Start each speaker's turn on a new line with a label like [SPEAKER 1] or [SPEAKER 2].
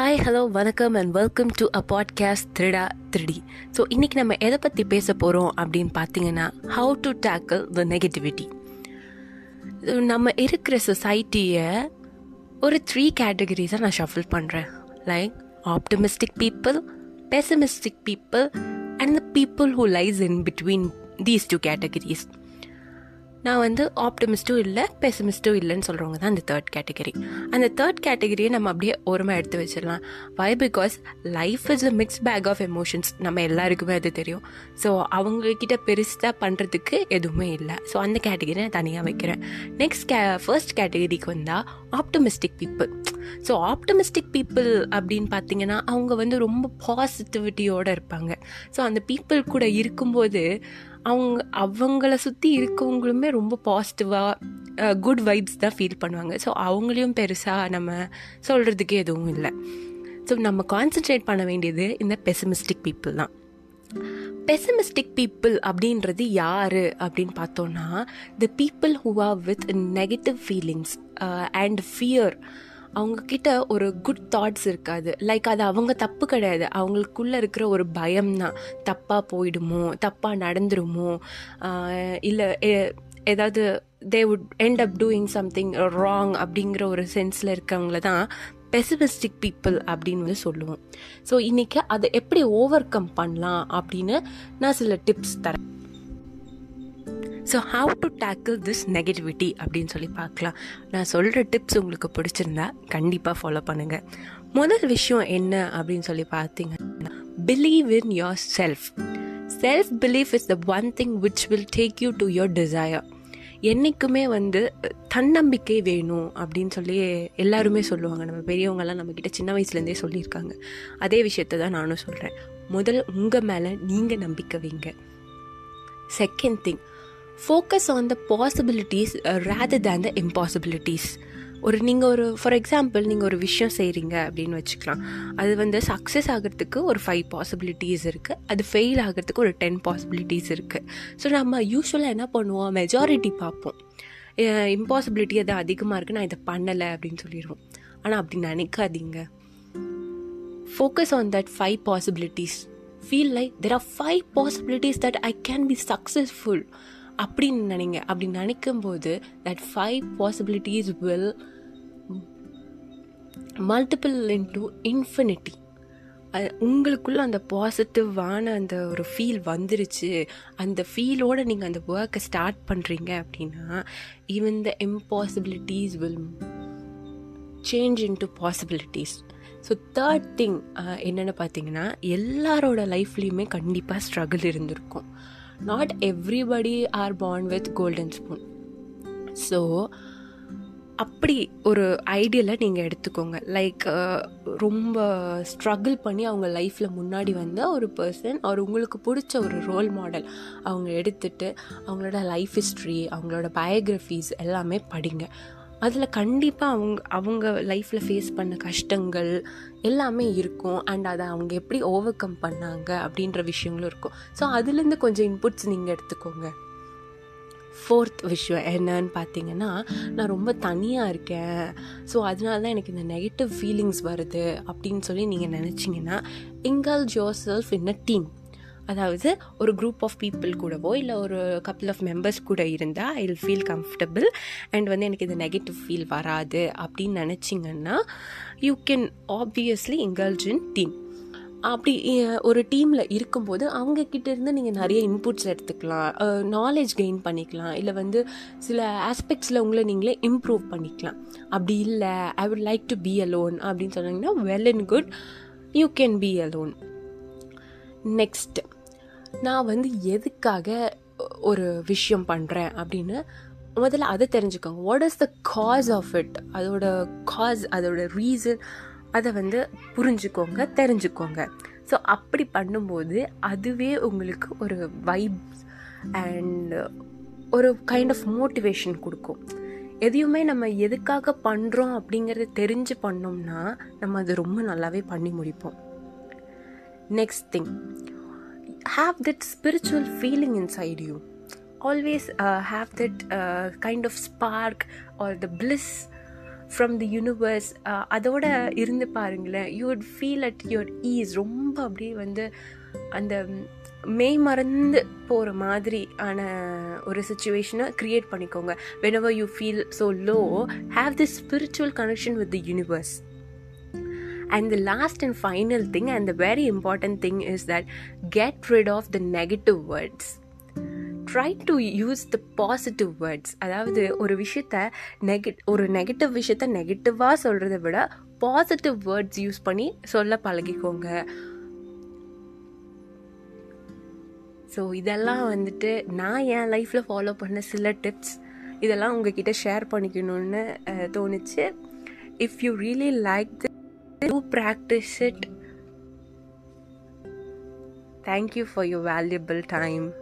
[SPEAKER 1] Hi hello வணக்கம் and welcome to a podcast த்ரிடா த்ரிடி so இன்றைக்கி நம்ம எதை பற்றி பேச போகிறோம் அப்படின்னு பார்த்தீங்கன்னா how to tackle the negativity நம்ம இருக்கிற சொசைட்டியை ஒரு த்ரீ கேட்டகரிஸாக நான் ஷஃபில் பண்ணுறேன் like optimistic people pessimistic people and the people who lies in between these two categories நான் வந்து ஆப்டமிஸ்ட்டும் இல்லை பெசமிஸ்ட்டும் இல்லைன்னு சொல்கிறவங்க தான் அந்த தேர்ட் கேட்டகரி அந்த தேர்ட் கேட்டகரியை நம்ம அப்படியே ஓரமாக எடுத்து வச்சிடலாம். Why because life is a mix bag of emotions நம்ம எல்லாருக்குமே அது தெரியும். ஸோ அவங்கக்கிட்ட பெருசாக பண்ணுறதுக்கு எதுவுமே இல்லை. ஸோ அந்த கேட்டகரி நான் தனியாக வைக்கிறேன். நெக்ஸ்ட் கே ஃபர்ஸ்ட் கேட்டகரிக்கு வந்தால் optimistic people so optimistic people அப்படின்னு பார்த்தீங்கன்னா அவங்க வந்து ரொம்ப பாசிட்டிவிட்டியோடு இருப்பாங்க. ஸோ அந்த பீப்புள் கூட இருக்கும்போது அவங்க அவங்கள சுற்றி இருக்கவங்களுமே ரொம்ப பாசிட்டிவாக குட் வைப்ஸ் தான் ஃபீல் பண்ணுவாங்க. ஸோ அவங்களையும் பெருசாக நம்ம சொல்கிறதுக்கு எதுவும் இல்லை. ஸோ நம்ம கான்சென்ட்ரேட் பண்ண வேண்டியது இந்த பெசிமிஸ்டிக் பீப்புள் தான். பெசிமிஸ்டிக் பீப்புள் அப்படின்றது யார் அப்படின்னு பார்த்தோன்னா the people who are with negative feelings and fear அவங்கக்கிட்ட ஒரு குட் தாட்ஸ் இருக்காது. லைக் அது அவங்க தப்பு கிடையாது. அவங்களுக்குள்ளே இருக்கிற ஒரு பயம் தான் தப்பாக போயிடுமோ தப்பாக நடந்துருமோ இல்லை ஏதாவது they would end up doing something wrong அப்படிங்கிற ஒரு சென்ஸில் இருக்கவங்கள தான் பெசிமிஸ்டிக் பீப்புள் அப்படின்னு வந்து சொல்லுவோம். ஸோ இன்றைக்கி அதை எப்படி ஓவர் கம் பண்ணலாம் அப்படின்னு நான் சில டிப்ஸ் தரேன். So how to tackle this negativity அப்படின்னு சொல்லி பார்க்கலாம். நான் சொல்கிற டிப்ஸ் உங்களுக்கு பிடிச்சிருந்தா கண்டிப்பாக ஃபாலோ பண்ணுங்கள் முதல் விஷயம் என்ன அப்படின்னு சொல்லி பார்த்தீங்கன்னா believe in your self self belief is the one thing which will take you to your desire என்றைக்குமே வந்து தன்னம்பிக்கை வேணும் அப்படின்னு சொல்லி எல்லாருமே சொல்லுவாங்க. நம்ம பெரியவங்கெல்லாம் நம்மக்கிட்ட சின்ன வயசுலேருந்தே சொல்லியிருக்காங்க. அதே விஷயத்த தான் நானும் சொல்கிறேன் முதல் உங்கள் மேலே நீங்கள் நம்பிக்கை வைங்க. Second thing focus on the possibilities rather than the impossibilities ஒரு நீங்கள் ஒரு ஃபார் எக்ஸாம்பிள் நீங்கள் ஒரு விஷயம் செய்கிறீங்க அப்படின்னு வச்சுக்கலாம். அது வந்து சக்ஸஸ் ஆகிறதுக்கு ஒரு ஃபைவ் பாசிபிலிட்டிஸ் இருக்குது அது ஃபெயில் ஆகிறதுக்கு ஒரு டென் பாசிபிலிட்டிஸ் இருக்குது ஸோ நம்ம யூஸ்வலாக என்ன பண்ணுவோம்? மெஜாரிட்டி பார்ப்போம். இம்பாசிபிலிட்டி அது அதிகமாக இருக்குது நான் இதை பண்ணலை அப்படின்னு சொல்லிடுவோம். ஆனால் அப்படி நினைக்காதீங்க. Focus on that five possibilities feel like there are five possibilities that I can be successful அப்படின்னு நினைங்க. அப்படி நினைக்கும் போது that five possibilities will multiple into infinity உங்களுக்குள்ள அந்த பாசிட்டிவான அந்த ஒரு ஃபீல் வந்துருச்சு. அந்த ஃபீலோடு நீங்கள் அந்த ஒர்க்கை ஸ்டார்ட் பண்ணுறீங்க அப்படின்னா even the impossibilities will change into possibilities so third thing என்னென்னு பார்த்தீங்கன்னா எல்லாரோட லைஃப்லேயுமே கண்டிப்பாக ஸ்ட்ரகிள் இருந்திருக்கும். Not everybody are born with golden spoon so அப்படி ஒரு ஐடியலை நீங்கள் எடுத்துக்கோங்க. லைக் ரொம்ப ஸ்ட்ரகிள் பண்ணி அவங்க லைஃப்பில் முன்னாடி வந்த ஒரு பர்சன் அவர் உங்களுக்கு பிடிச்ச ஒரு ரோல் மாடல் அவங்க எடுத்துட்டு அவங்களோட லைஃப் ஹிஸ்ட்ரி அவங்களோட பயோகிராஃபிஸ் எல்லாமே படிங்க. அதில் கண்டிப்பாக அவங்க அவங்க லைஃப்பில் ஃபேஸ் பண்ண கஷ்டங்கள் எல்லாமே இருக்கும். அண்ட் அதை அவங்க எப்படி ஓவர் கம் பண்ணாங்க அப்படின்ற விஷயங்களும் இருக்கும். ஸோ அதுலேருந்து கொஞ்சம் இன்புட்ஸ் நீங்கள் எடுத்துக்கோங்க. ஃபோர்த் விஷயம் என்னன்னு பார்த்தீங்கன்னா நான் ரொம்ப தனியாக இருக்கேன். ஸோ அதனால தான் எனக்கு இந்த நெகட்டிவ் ஃபீலிங்ஸ் வருது அப்படின்னு சொல்லி நீங்கள் நினச்சிங்கன்னா இங்கல் ஜோர் செல்ஃப் இன் அ டீம் அதாவது ஒரு குரூப் ஆஃப் பீப்புள் கூடவோ இல்லை ஒரு கப்புள் ஆஃப் மெம்பர்ஸ் கூட இருந்தால் I will feel comfortable and வந்து எனக்கு இது நெகட்டிவ் ஃபீல் வராது அப்படின்னு நினச்சிங்கன்னா you can obviously indulge in team அப்படி ஒரு டீமில் இருக்கும்போது அவங்கக்கிட்ட இருந்து நீங்கள் நிறைய இன்புட்ஸ் எடுத்துக்கலாம். நாலேஜ் கெயின் பண்ணிக்கலாம். இல்லை வந்து சில ஆஸ்பெக்ட்ஸில் உங்களை நீங்களே இம்ப்ரூவ் பண்ணிக்கலாம். அப்படி இல்லை I would like to be alone அப்படின்னு சொன்னாங்கன்னா well and good you can be alone next நான் வந்து எதுக்காக ஒரு விஷயம் பண்ணுறேன் அப்படின்னு முதல்ல அதை தெரிஞ்சுக்கோங்க. What is the cause of it அதோட காஸ் அதோட ரீசன் அதை வந்து புரிஞ்சுக்கோங்க தெரிஞ்சுக்கோங்க. ஸோ அப்படி பண்ணும்போது அதுவே உங்களுக்கு ஒரு வைப்ஸ் அண்ட் ஒரு கைண்ட் ஆஃப் மோட்டிவேஷன் கொடுக்கும். எதையுமே நம்ம எதுக்காக பண்ணுறோம் அப்படிங்கிறத தெரிஞ்சு பண்ணோம்னா நம்ம அது ரொம்ப நல்லாவே பண்ணி முடிப்போம். Next thing have that spiritual feeling inside you. Always uh, have that uh, kind of spark or the bliss from the universe அதோட இருந்து பாருங்களேன். You would feel at your ease ரொம்ப அப்படியே வந்து அந்த மெய் மறந்து போகிற மாதிரி ஆன ஒரு சுச்சுவேஷனை க்ரியேட் பண்ணிக்கோங்க. Whenever you feel so low have this spiritual connection with the universe And the last and final thing, and the very important thing, is that get rid of the negative words. Try to use the positive words அதாவது ஒரு விஷயத்த nugget ஒரு negative விஷயத்த நெகட்டிவாக சொல்கிறத விட positive words use பண்ணி சொல்ல பழகிக்கோங்க. ஸோ இதெல்லாம் வந்துட்டு நான் என் லைஃப்பில் ஃபாலோ பண்ண சில டிப்ஸ் இதெல்லாம் உங்ககிட்ட ஷேர் பண்ணிக்கணும்னு தோணுச்சு. If you really like do practice it. Thank you for your valuable time.